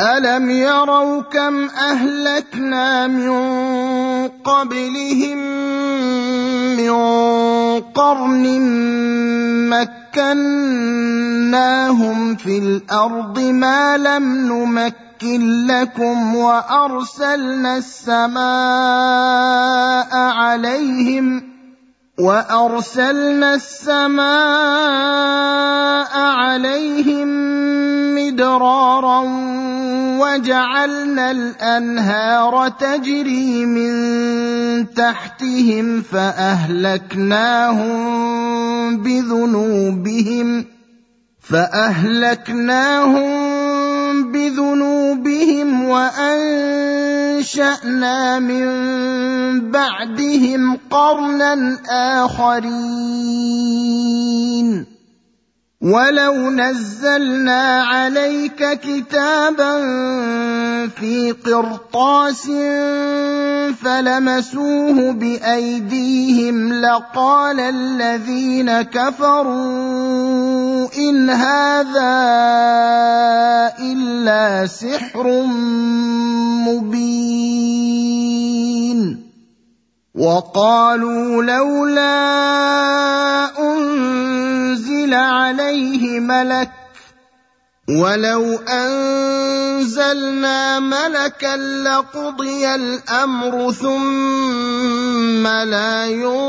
الم يروا كم اهلكنا من قبلهم من قرن مكناهم في الأرض ما لم نمكن لكم وارسلنا السماء عليهم وأرسلنا السماء عليهم مدرارا وجعلنا الأنهار تجري من تحتهم فأهلكناهم بذنوبهم فأهلكناهم بذنوبهم وأنشأنا من بعدهم قرنا آخرين. ولو نزلنا عليك كتابا في قرطاس فلمسوه بايديهم لقال الذين كفروا ان هذا الا سحر مبين وقالوا لولا أنزل عليه ملك ولو أنزلنا ملكا لقضي الأمر ثم لا ينظرون.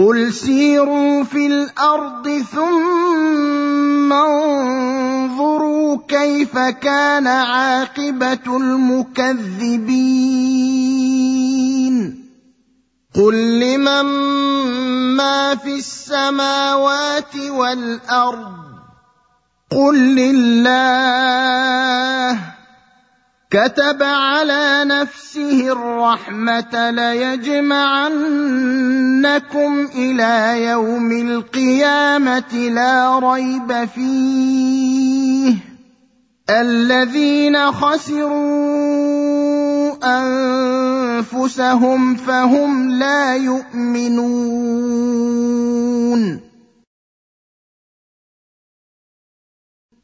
قل سيروا في الأرض ثم انظروا كيف كان عاقبه المكذبين قل لمن ما في السماوات والارض قل لله كتب على نفسه الرحمة ليجمعنكم إلى يوم القيامة لا ريب فيه. الذين خسروا أنفسهم فهم لا يؤمنون.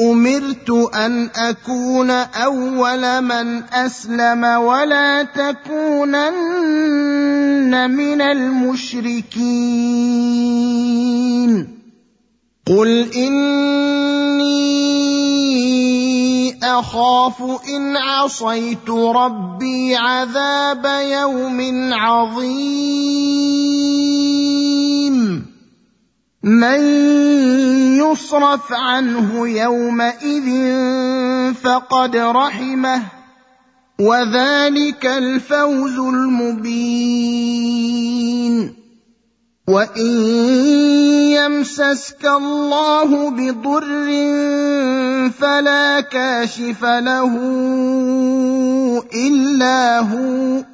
أمرت أن أكون أول من أسلم ولا تكونن من المشركين. قل إني أخاف إن عصيت ربي عذاب يوم عظيم. من يصرف عنه يومئذ فقد رحمه وذلك الفوز المبين. وإن يمسسك الله بضر فلا كاشف له إلا هو.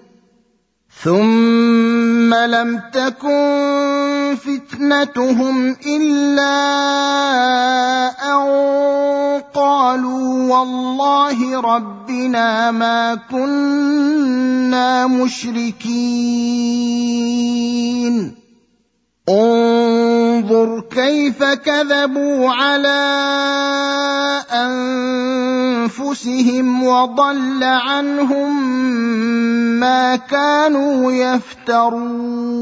ثم لم تكن فتنتهم الا ان قالوا والله ربنا ما كنا مشركين انظر كيف كذبوا على أنفسهم وضل عنهم ما كانوا يفترون.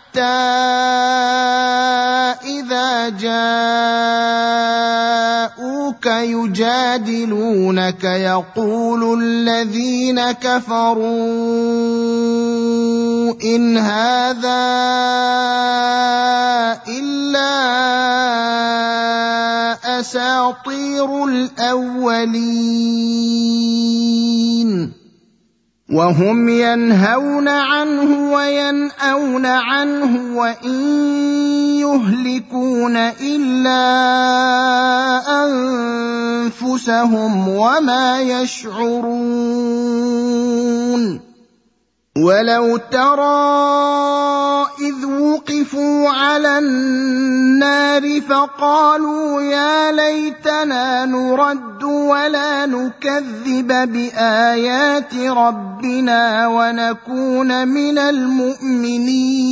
حتى إذا جاءوك يجادلونك يقول الذين كفروا إن هذا إلا أساطير الأولين. وهم ينهون عنه وينأون عنه وإن يهلكون إلا أنفسهم وما يشعرون ولو ترى اذ وقفوا على النار فقالوا يا ليتنا نرد ولا نكذب بايات ربنا ونكون من المؤمنين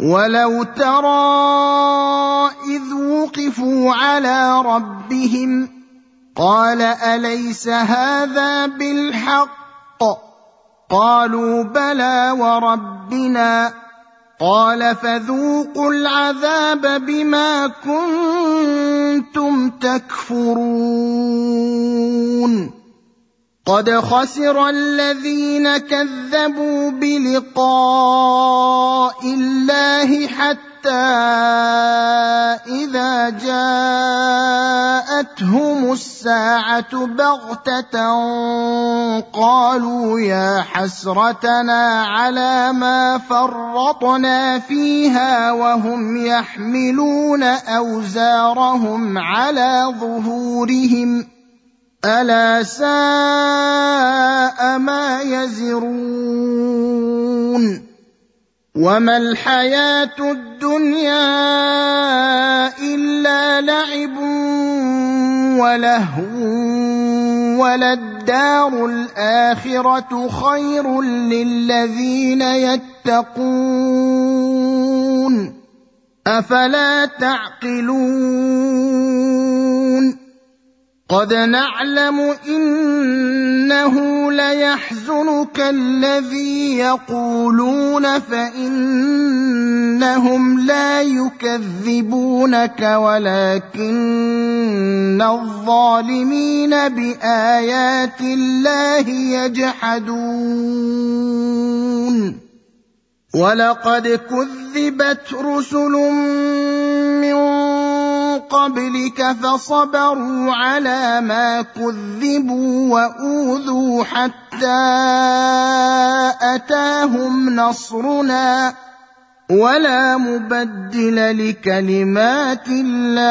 ولو ترى اذ وقفوا على ربهم قال اليس هذا بالحق قالوا بلى وربنا قال فذوقوا العذاب بما كنتم تكفرون قد خسر الذين كذبوا بلقاء الله حتى إذا جاءتهم الساعة بغتة قالوا يا حسرتنا على ما فرطنا فيها وهم يحملون أوزارهم على ظهورهم ألا ساء ما يزرون وما الحياة الدنيا إلا لعب ولهو وللدار الآخرة خير للذين يتقون أفلا تعقلون قد نعلم إنه ليحزنك الذي يقولون فإنهم لا يكذبونك ولكن الظالمين بآيات الله يجحدون. ولقد كذبت رسل من قبلك فصبروا على ما كذبوا وأوذوا حتى أتاهم نصرنا ولا مبدل لكلمات الله.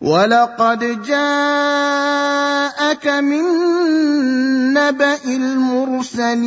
ولقد جاءك من نبأ المرسلين.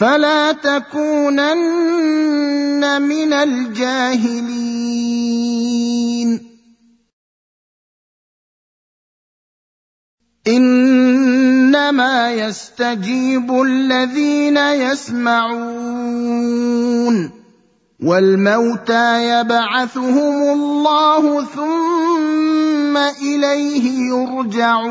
فلا تكونن من الجاهلين. إنما يستجيب الذين يسمعون. والموتى يبعثهم الله ثم إليه يرجعون.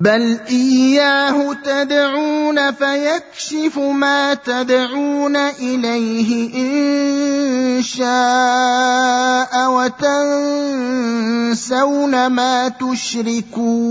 بل اياه تدعون فيكشف ما تدعون اليه ان شاء وتنسون ما تشركون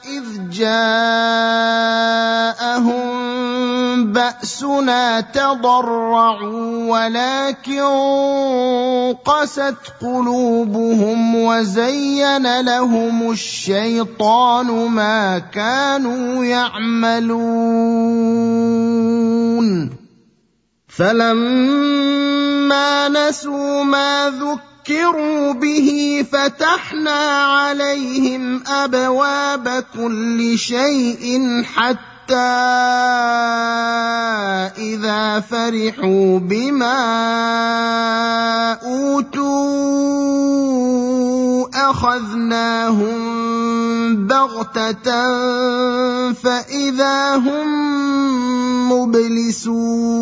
جاءهم بأسنا تضرعوا ولكن قست قلوبهم وزين لهم الشيطان ما كانوا يعملون. فلما نسوا ما ذكروا ذكروا به فتحنا عليهم ابواب كل شيء حتى اذا فرحوا بما اوتوا اخذناهم بغته فاذا هم مبلسون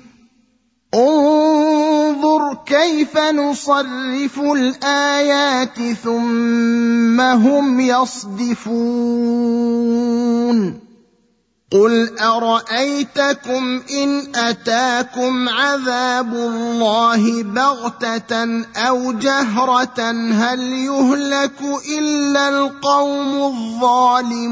انظر كيف نصرف الآيات ثم هم يصدفون. قل أرأيتكم إن أتاكم عذاب الله بغتة أو جهرة هل يهلك إلا القوم الظالمون؟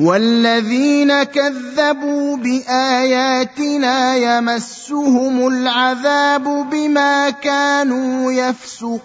والذين كذبوا باياتنا يمسهم العذاب بما كانوا يفسقون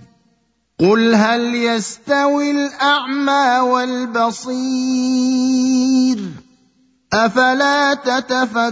قل هل يستوي الاعمى والبصير افلا تتفكرون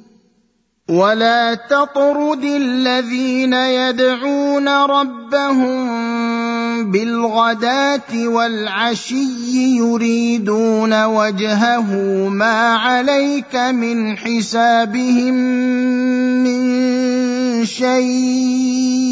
ولا تطرد الذين يدعون ربهم بالغداة والعشي يريدون وجهه ما عليك من حسابهم من شيء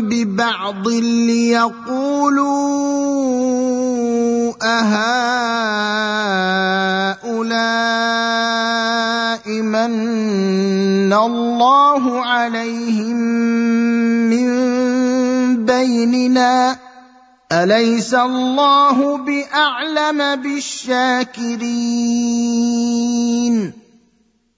ببعض ليقولوا أهؤلاء من الله عليهم من بيننا؟ أليس الله بأعلم بالشاكرين؟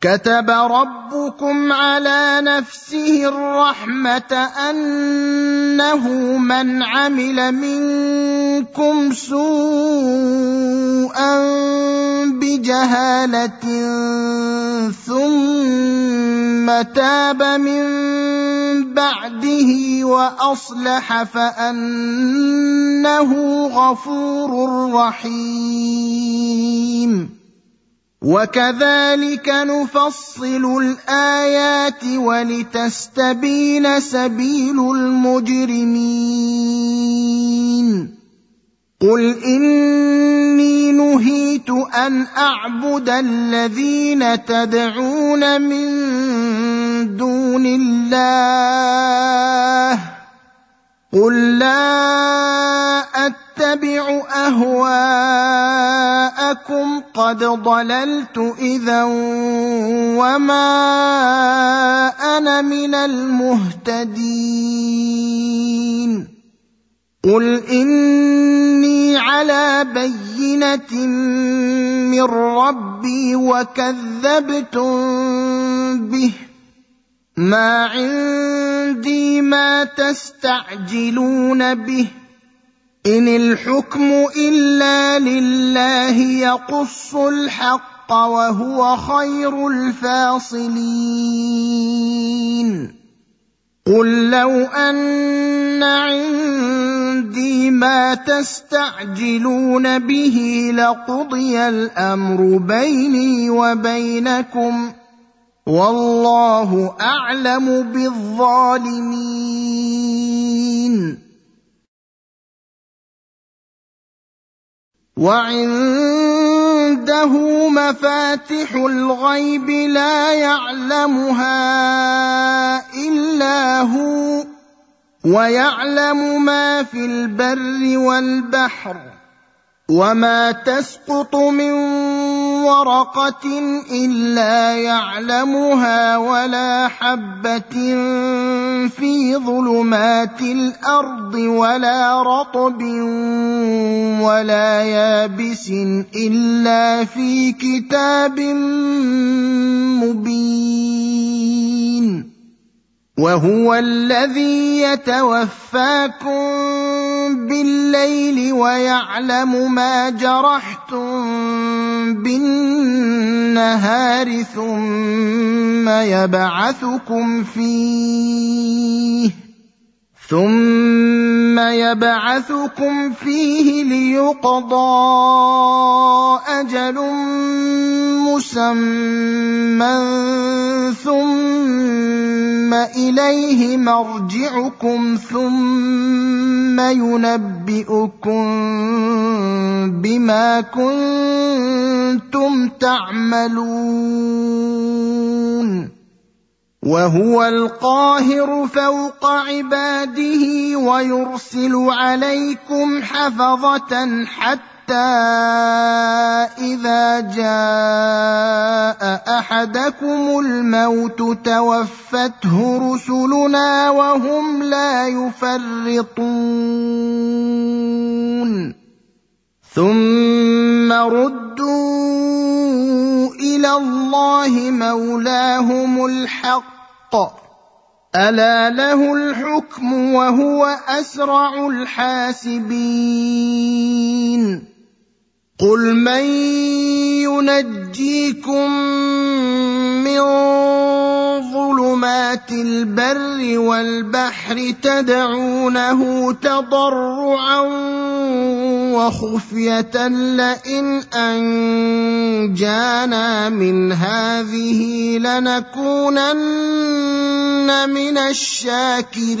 كتب ربكم على نفسه الرحمة أنه من عمل منكم سوءا بجهالة ثم تاب من بعده وأصلح فأنه غفور رحيم. وكذلك نفصل الآيات ولتستبين سبيل المجرمين. قل إني نهيت أن أعبد الذين تدعون من دون الله. قل لا اتبع اهواءكم قد ضللت اذا وما أنا من المهتدين قل اني على بينه من ربي وكذبتم به ما عندي ما تستعجلون به. إن الحكم إلا لله يقص الحق وهو خير الفاصلين. قل لو أن عندي ما تستعجلون به لقضي الأمر بيني وبينكم. والله أعلم بالظالمين. وعنده مفاتح الغيب لا يعلمها إلا هو ويعلم ما في البر والبحر. وما تسقط من ورقه الا يعلمها ولا حبه في ظلمات الأرض ولا رطب ولا يابس الا في كتاب مبين وهو الذي يتوفاكم بالليل ويعلم ما جرحتم بالنهار ثم يبعثكم فيه. ثم يبعثكم فيه ليقضى أجل مسمى ثم اليه مرجعكم ثم ينبئكم بما كنتم تعملون وهو القاهر فوق عباده ويرسل عليكم حفظة حتى إذا جاء أحدكم الموت توفته رسلنا وهم لا يفرطون. ثم ردوا إلى الله مولاهم الحق. ألا له الحكم وهو أسرع الحاسبين. قل من ينجيكم من ظلمات البر والبحر تدعونه تضرعا وخفيه لئن انجانا من هذه لنكونن من الشاكرين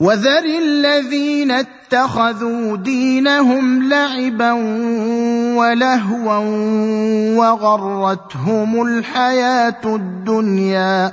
وذر الذين اتخذوا دينهم لعبا ولهوا وغرتهم الحياة الدنيا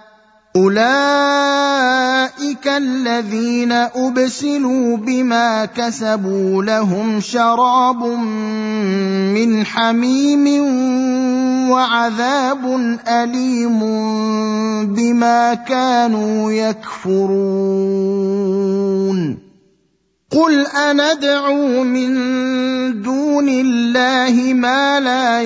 اولئك الذين ابسلوا بما كسبوا لهم شراب من حميم وعذاب اليم بما كانوا يكفرون قل اندعو من دون الله ما لا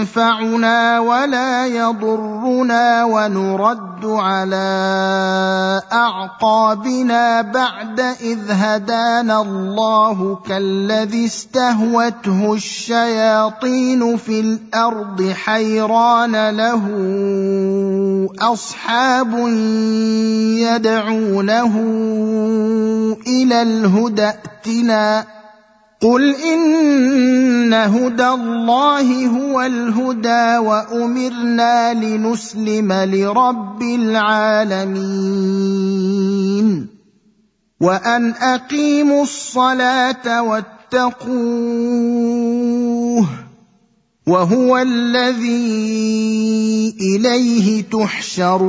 ينفعنا ولا يضرنا ونرد على أعقابنا بعد إذ هدانا الله كالذي استهوته الشياطين في الأرض حيران له أصحاب يدعونه إلى الهدى ائتنا قل ان هدى الله هو الهدى وامرنا لنسلم لرب العالمين وان اقيموا الصلاه واتقوه وهو الذي اليه تحشرون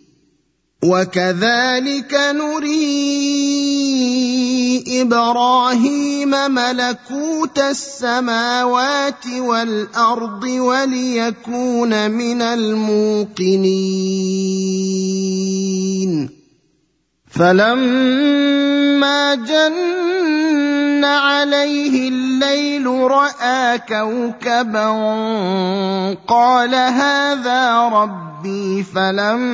وكذلك نري إبراهيم ملكوت السماوات والأرض وليكون من الموقنين. فلما جن عليه الليل رأى كوكبا قال هذا ربي فلما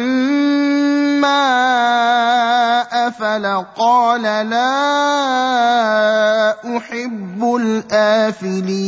أفل قال لا أحب الآفلين.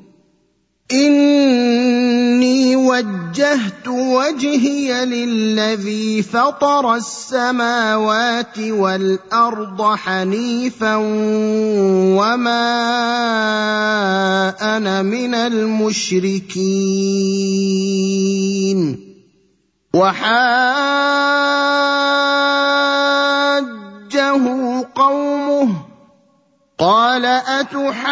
إني وجهت وجهي للذي فطر السماوات والأرض حنيفا وما أنا من المشركين. وحاجه قومه. قال اتحاجوني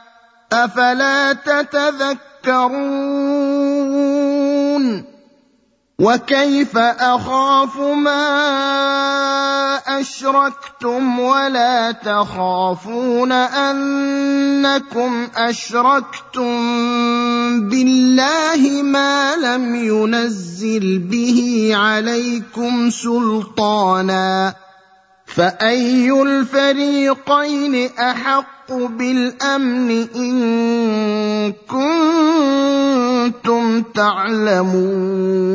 أفلا تتذكرون وكيف أخاف ما أشركتم ولا تخافون أنكم أشركتم بالله ما لم ينزل به عليكم سلطانا فأي الفريقين أحق بالأمن إن كنتم تعلمون؟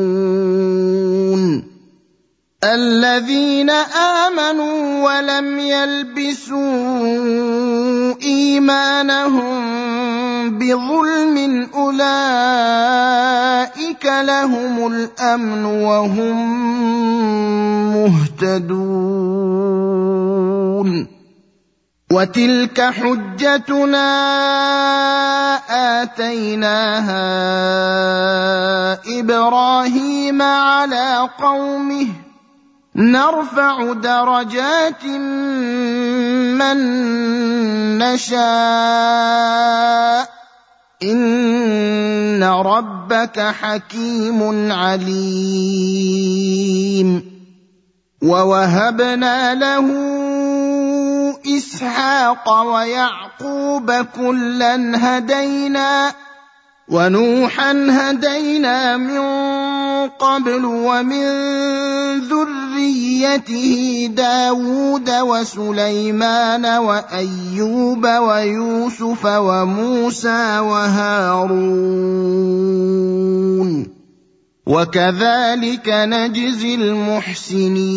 الذين آمنوا ولم يلبسوا إيمانهم بظلم أولئك لهم الأمن وهم مهتدون. وتلك حجتنا آتيناها إبراهيم على قومه نرفع درجات من نشاء. إن ربك حكيم عليم. ووهبنا له إسحاق ويعقوب كلا هدينا. ونوحا هدينا من قبل ومن ذريته داود وسليمان وايوب ويوسف وموسى وهارون وكذلك نجزي المحسنين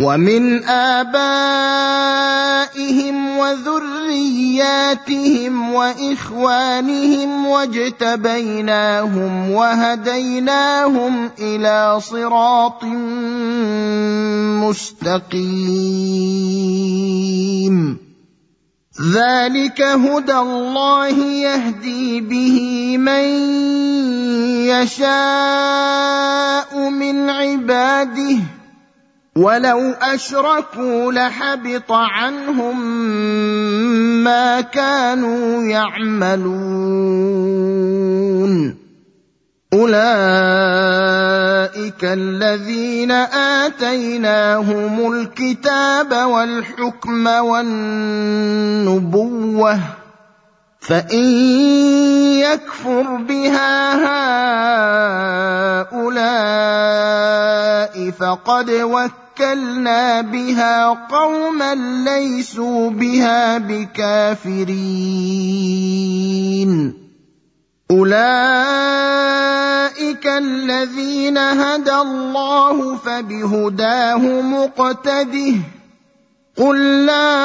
ومن آبائهم وذرياتهم وإخوانهم واجتبيناهم وهديناهم إلى صراط مستقيم. ذلك هدى الله يهدي به من يشاء من عباده ولو أشركوا لحبط عنهم ما كانوا يعملون. أولئك الذين آتيناهم الكتاب والحكم والنبوة فان يكفر بها هؤلاء فقد وكلنا بها قوما ليسوا بها بكافرين اولئك الذين هدى الله فبهداه مقتده قل لا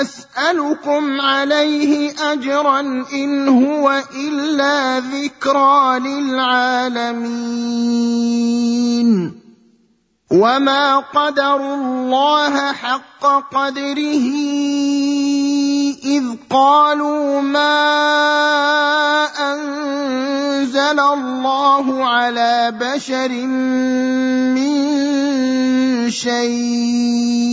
اسالكم عليه اجرا ان هو الا ذكرى للعالمين وما قدروا الله حق قدره اذ قالوا ما انزل الله على بشر من شيء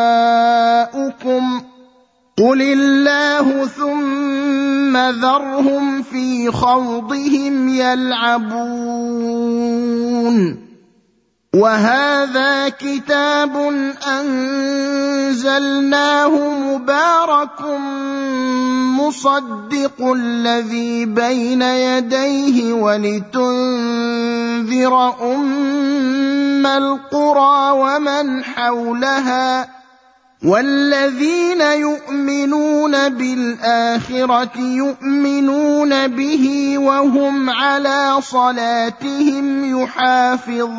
آباؤكم قل الله ثم ذرهم في خوضهم يلعبون وهذا كتاب أنزلناه مبارك مصدق الذي بين يديه ولتنذر ام القرى ومن حولها والذين يؤمنون بالاخره يؤمنون به وهم على صلاتهم يحافظون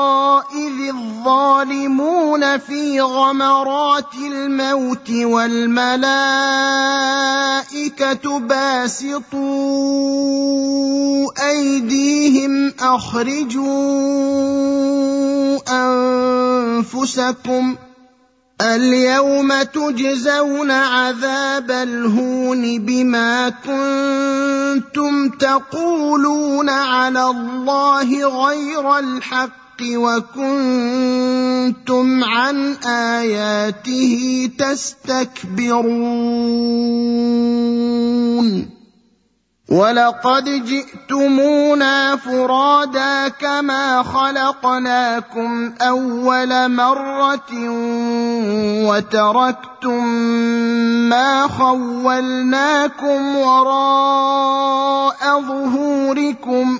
الظالمون في غمرات الموت والملائكة باسطوا أيديهم أخرجوا أنفسكم اليوم تجزون عذاب الهون بما كنتم تقولون على الله غير الحق وكنتم عن آياته تستكبرون. ولقد جئتمونا فرادا كما خلقناكم أول مرة وتركتم ما خولناكم وراء ظهوركم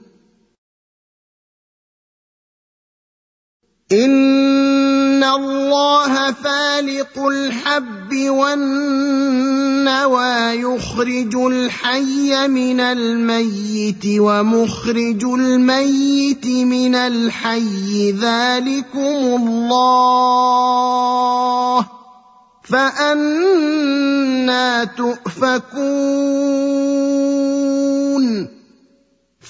ان الله فالق الحب والنوى يخرج الحي من الميت ومخرج الميت من الحي ذلكم الله فانا تؤفكون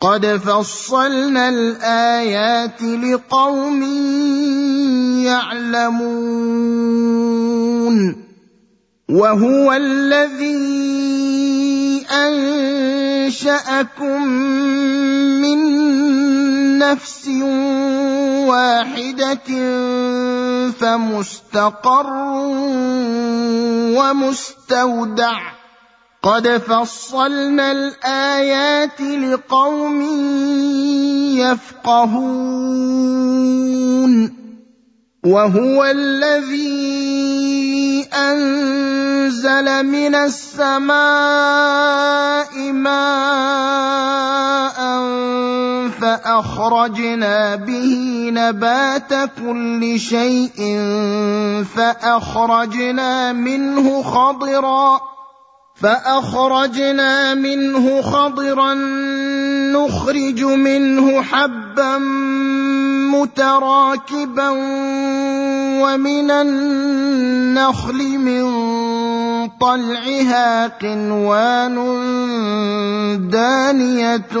قد فصلنا الايات لقوم يعلمون وهو الذي انشاكم من نفس واحدة فمستقر ومستودع قد فصلنا الايات لقوم يفقهون وهو الذي انزل من السماء ماء فاخرجنا به نبات كل شيء فاخرجنا منه خضرا فأخرجنا منه خضرا نخرج منه حبا متراكبا ومن النخل من طلعها قنوان دانية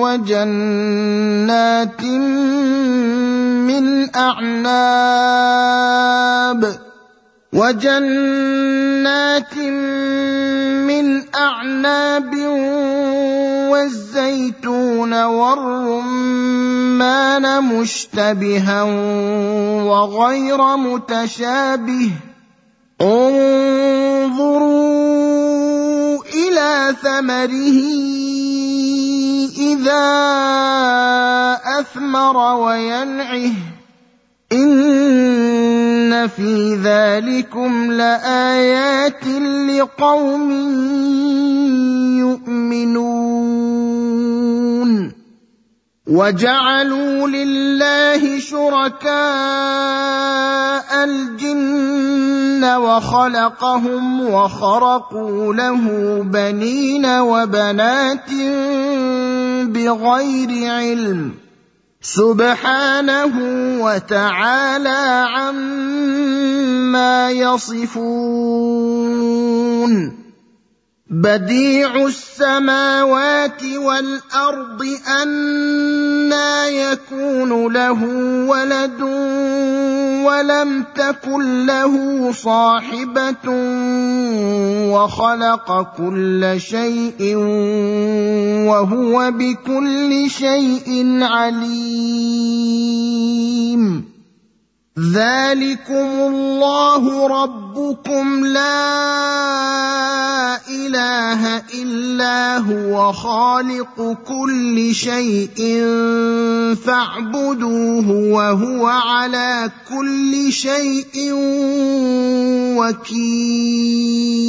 وجنات من أعناب. وجنات من أعناب والزيتون والرمان مشتبها وغير متشابه. انظروا إلى ثمره إذا أثمر وينعه. ان في ذلكم لايات لقوم يؤمنون وجعلوا لله شركاء الجن وخلقهم وخرقوا له بنين وبنات بغير علم سبحانه وتعالى عما يصفون بديع السماوات والأرض انى يكون له ولد ولم تكن له صاحبة وخلق كل شيء وهو بكل شيء عليم. ذلكم الله ربكم لا اله الا هو خالق كل شيء فاعبدوه وهو على كل شيء وكيل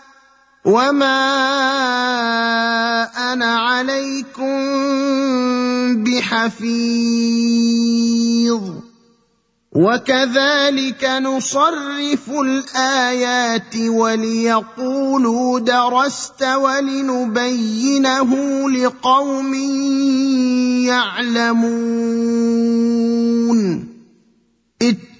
وما أنا عليكم بحفيظ وكذلك نصرف الايات وليقولوا درست ولنبينه لقوم يعلمون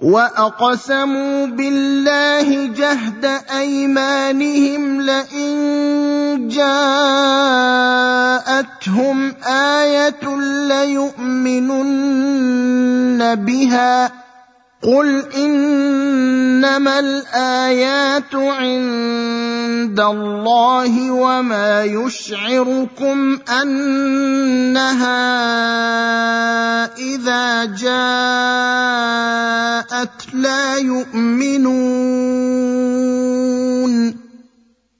واقسموا بالله جهد ايمانهم لئن جاءتهم إيه ليؤمنن بها قل انما الايات عند الله وما يشعركم انها اذا جاءت لا يؤمنون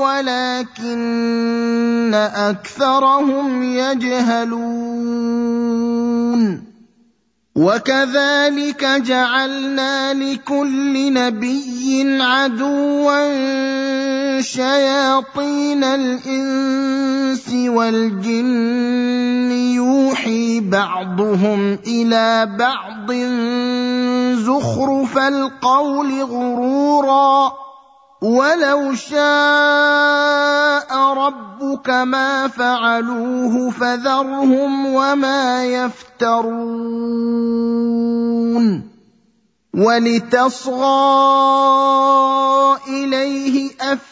ولكن أكثرهم يجهلون. وكذلك جعلنا لكل نبي عدوا شياطين الإنس والجن يوحي بعضهم إلى بعض زخرف القول غرورا. ولو شاء ربك ما فعلوه فذرهم وما يفترون ولتصغى اليه افئده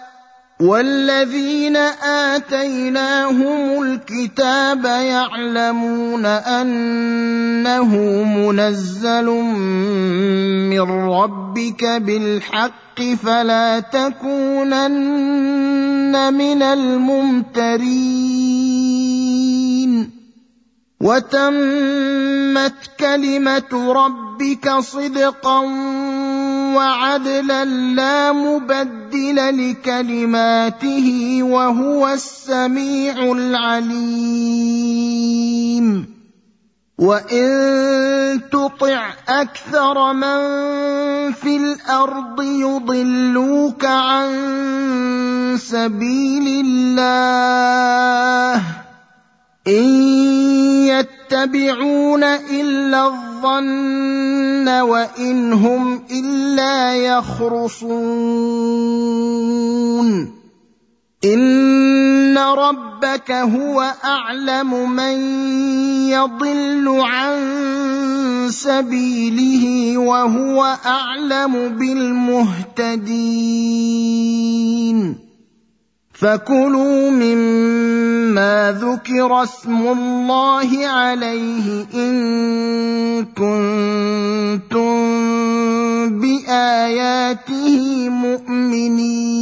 والذين اتيناهم الكتاب يعلمون انه منزل من ربك بالحق فلا تكونن من الممترين وتمت كلمه ربك صدقا وعدلا لا مبدل لكلماته وهو السميع العليم. وان تطع أكثر من في الأرض يضلوك عن سبيل الله ان يتبعون الا الظن وإن هم إلا يخرصون. إن ربك هو أعلم من يضل عن سبيله وهو أعلم بالمهتدين. فكلوا مما ذكر اسم الله عليه ان كنتم باياته مؤمنين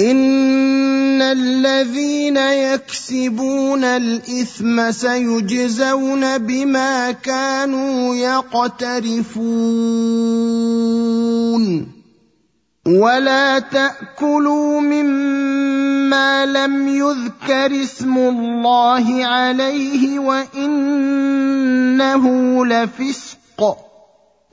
ان الذين يكسبون الاثم سيجزون بما كانوا يقترفون ولا تاكلوا مما لم يذكر اسم الله عليه وانه لفسق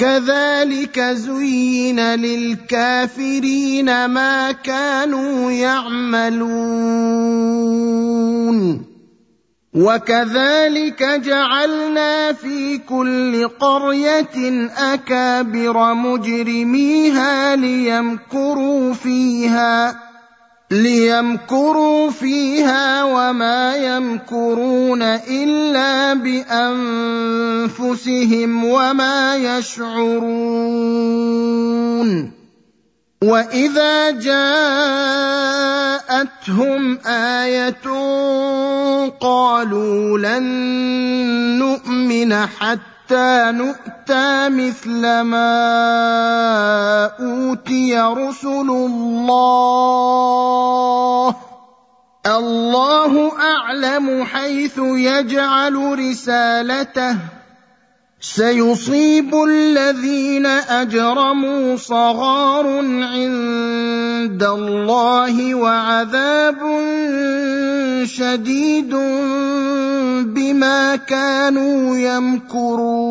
كذلك زين للكافرين ما كانوا يعملون. وكذلك جعلنا في كل قرية أكابر مجرميها ليمكروا فيها. ليمكروا فيها وما يمكرون الا بانفسهم وما يشعرون واذا جاءتهم إيه قالوا لن نؤمن حتى حتى نؤتى مثل ما أوتي رسل الله. الله أعلم حيث يجعل رسالته. سيصيب الذين أجرموا صغار عند الله وعذاب شديد بما كانوا يمكرون.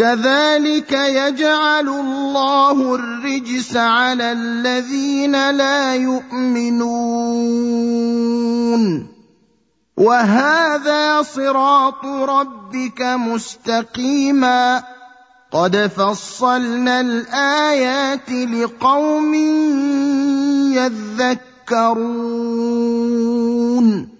كذلك يجعل الله الرجس على الذين لا يؤمنون. وهذا صراط ربك مستقيما. قد فصلنا الآيات لقوم يذكرون.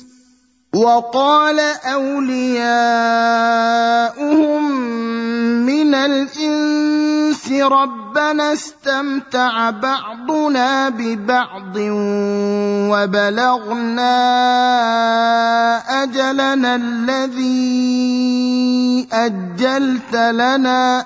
وقال أولياؤهم من الإنس ربنا استمتع بعضنا ببعض وبلغنا أجلنا الذي أجلت لنا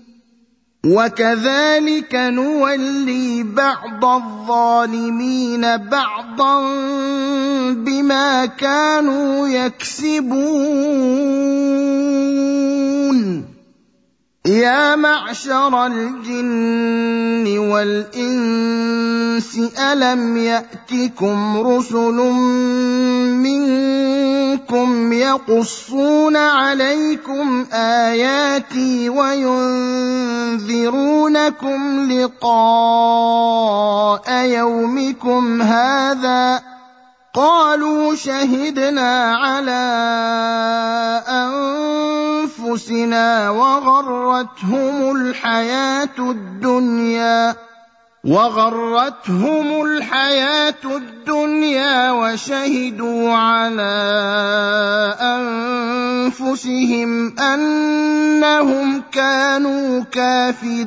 وكذلك نولي بعض الظالمين بعضا بما كانوا يكسبون. يا معشر الجن والإنس ألم يأتكم رسل منكم يقصون عليكم آياتي وينذرونكم لقاء يومكم هذا قالوا شهدنا على أنفسنا وغرتهم الحياة الدنيا وغرتهم الحياة الدنيا وشهدوا على أنفسهم أنهم كانوا كافرين.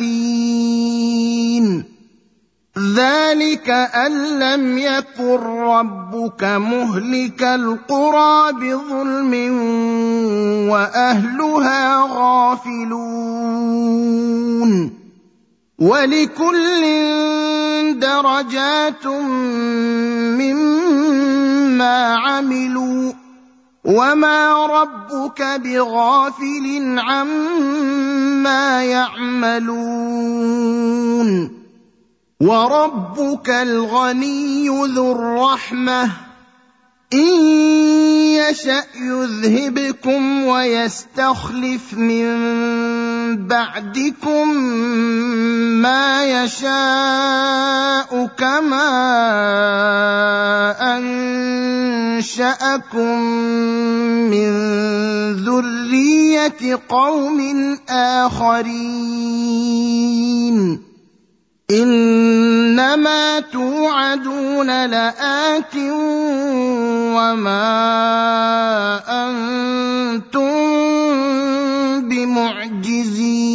ذلك ان لم يكن ربك مهلك القرى بظلم واهلها غافلون ولكل درجات مما عملوا وما ربك بغافل عما يعملون وربك الغني ذو الرحمة. إن يشأ يذهبكم ويستخلف من بعدكم ما يشاء كما أنشأكم من ذرية قوم آخرين. انما توعدون لات وما أنتم بمعجزين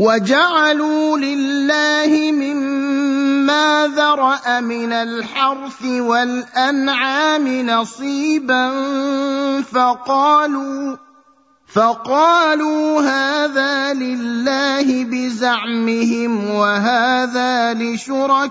وجعلوا لله مما ذرأ من الحرث والأنعام نصيبا فقالوا فقالوا هذا لله بزعمهم وهذا لشركائنا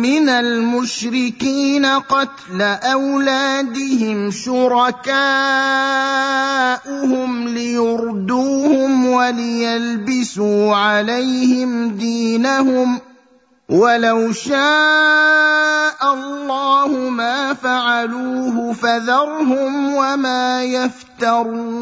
من المشركين قتل أولادهم شركاءهم ليردوهم وليلبسوا عليهم دينهم ولو شاء الله ما فعلوه فذرهم وما يفترون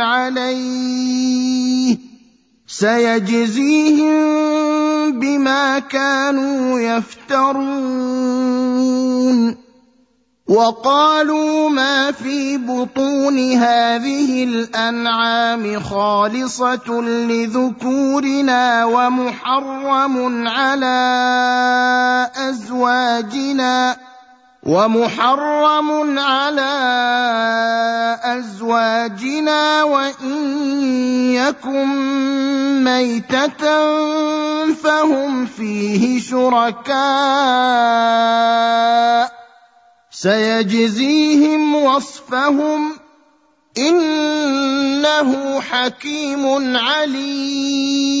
عليه سيجزيهم بما كانوا يفترون. وقالوا ما في بطون هذه الأنعام خالصة لذكورنا ومحرم على أزواجنا. ومحرم على أزواجنا وإن يكن ميتة فهم فيه شركاء. سيجزيهم وصفهم إنه حكيم عليم.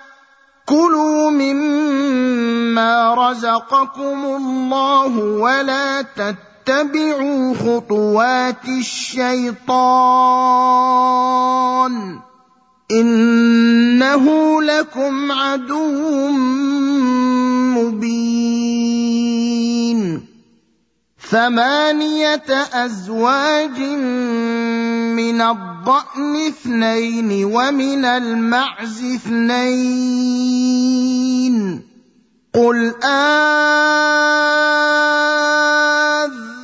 كلوا مما رزقكم الله ولا تتبعوا خطوات الشيطان إنه لكم عدو مبين ثمانية أزواج من الضأن اثنين ومن المعز اثنين. قل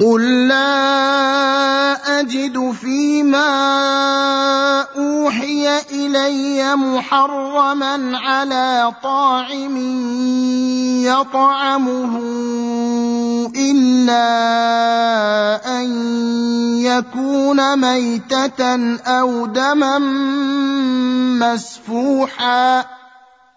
قل لا اجد فيما اوحي الي محرما على طاعم يطعمه الا ان يكون ميته أو دما مسفوحا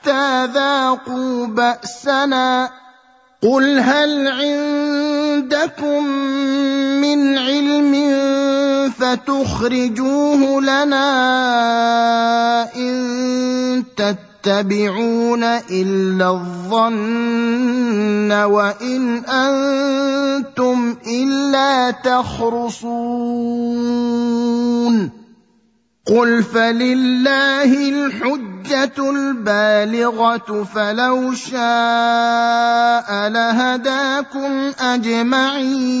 حتى ذاقوا بأسنا. قل هل عندكم من علم فتخرجوه لنا إن تتبعون إلا الظن وإن أنتم إلا تخرصون. قل فلله الحجه البالغه فلو شاء لهداكم اجمعين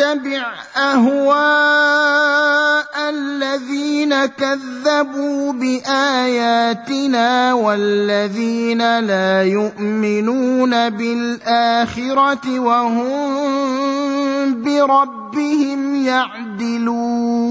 اتبع أهواء الذين كذبوا بآياتنا والذين لا يؤمنون بالآخرة وهم بربهم يعدلون.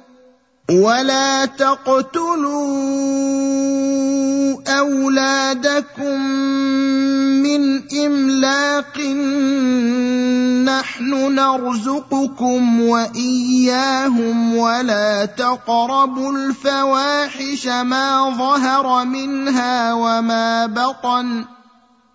ولا تقتلوا اولادكم من املاق نحن نرزقكم واياهم ولا تقربوا الفواحش ما ظهر منها وما بطن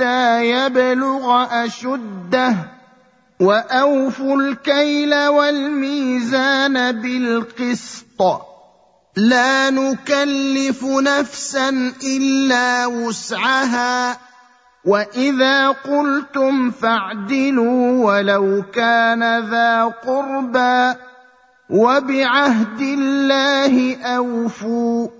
حتى يبلغ أشده وأوفوا الكيل والميزان بالقسط. لا نكلف نفسا إلا وسعها. وإذا قلتم فاعدلوا ولو كان ذا قربى وبعهد الله أوفوا.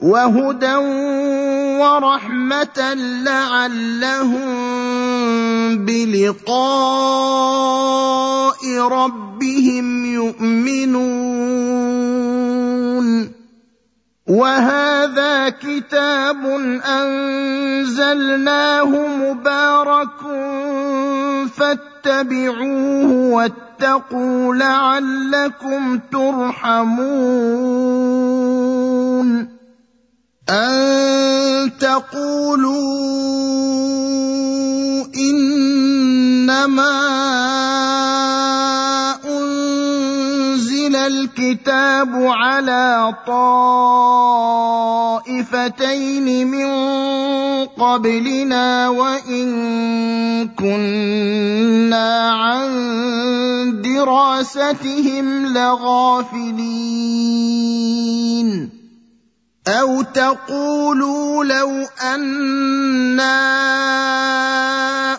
وهدى ورحمه لعلهم بلقاء ربهم يؤمنون وهذا كتاب انزلناه مبارك فاتبعوه واتقوا لعلكم ترحمون أن تقولوا إنما أنزل الكتاب على طائفتين من قبلنا وإن كنا عن دراستهم لغافلين. أو تقولوا لو أنا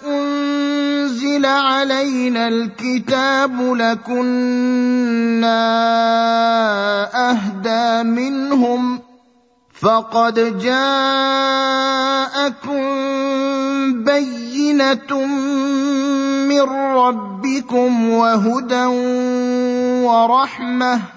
انزل علينا الكتاب لكنا اهدى منهم فقد جاءكم بينه من ربكم وهدى ورحمه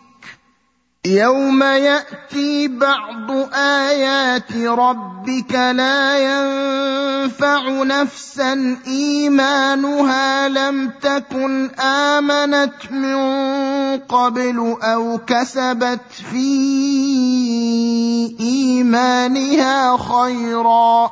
يوم ياتي بعض ايات ربك لا ينفع نفسا ايمانها لم تكن امنت من قبل أو كسبت في ايمانها خيرا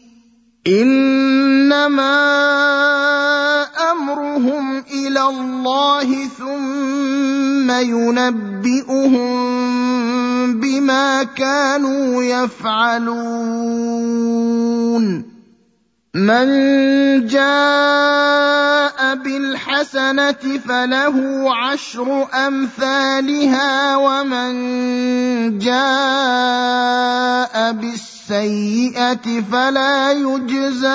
إنما أمرهم إلى الله ثم ينبئهم بما كانوا يفعلون. من جاء بالحسنة فله عشر أمثالها ومن جاء بالسيئة فلا يجزى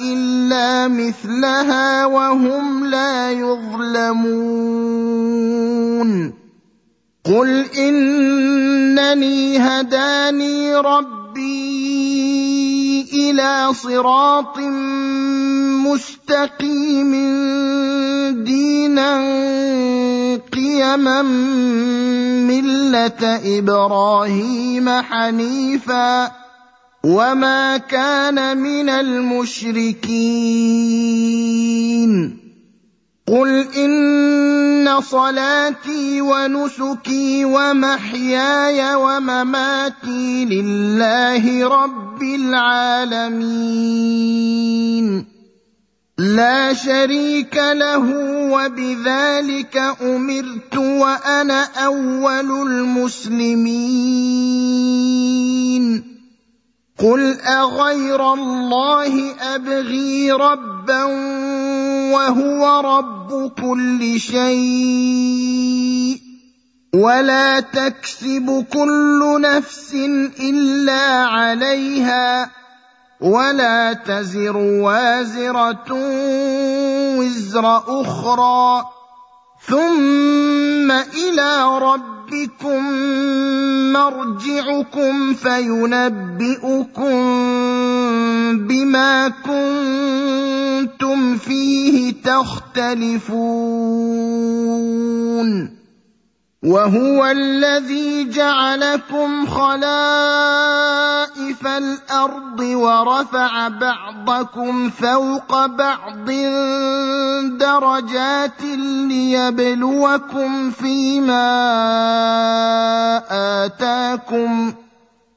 إلا مثلها وهم لا يظلمون. قل إنني هداني ربي إلى صراط مستقيم دينا قيما ملة إبراهيم حنيفا وما كان من المشركين. قل إن صلاتي ونسكي ومحياي ومماتي لله رب العالمين. لا شريك له وبذلك أمرت وأنا أول المسلمين. قل أغير الله أبغي ربا وهو رب كل شيء. ولا تكسب كل نفس إلا عليها. ولا تزر وازرة وزر أخرى. ثم إلى ربكم مرجعكم فينبئكم بما كنتم فيه تختلفون. وهو الذي جعلكم خلائف الأرض ورفع بعضكم فوق بعض درجات ليبلوكم فيما آتاكم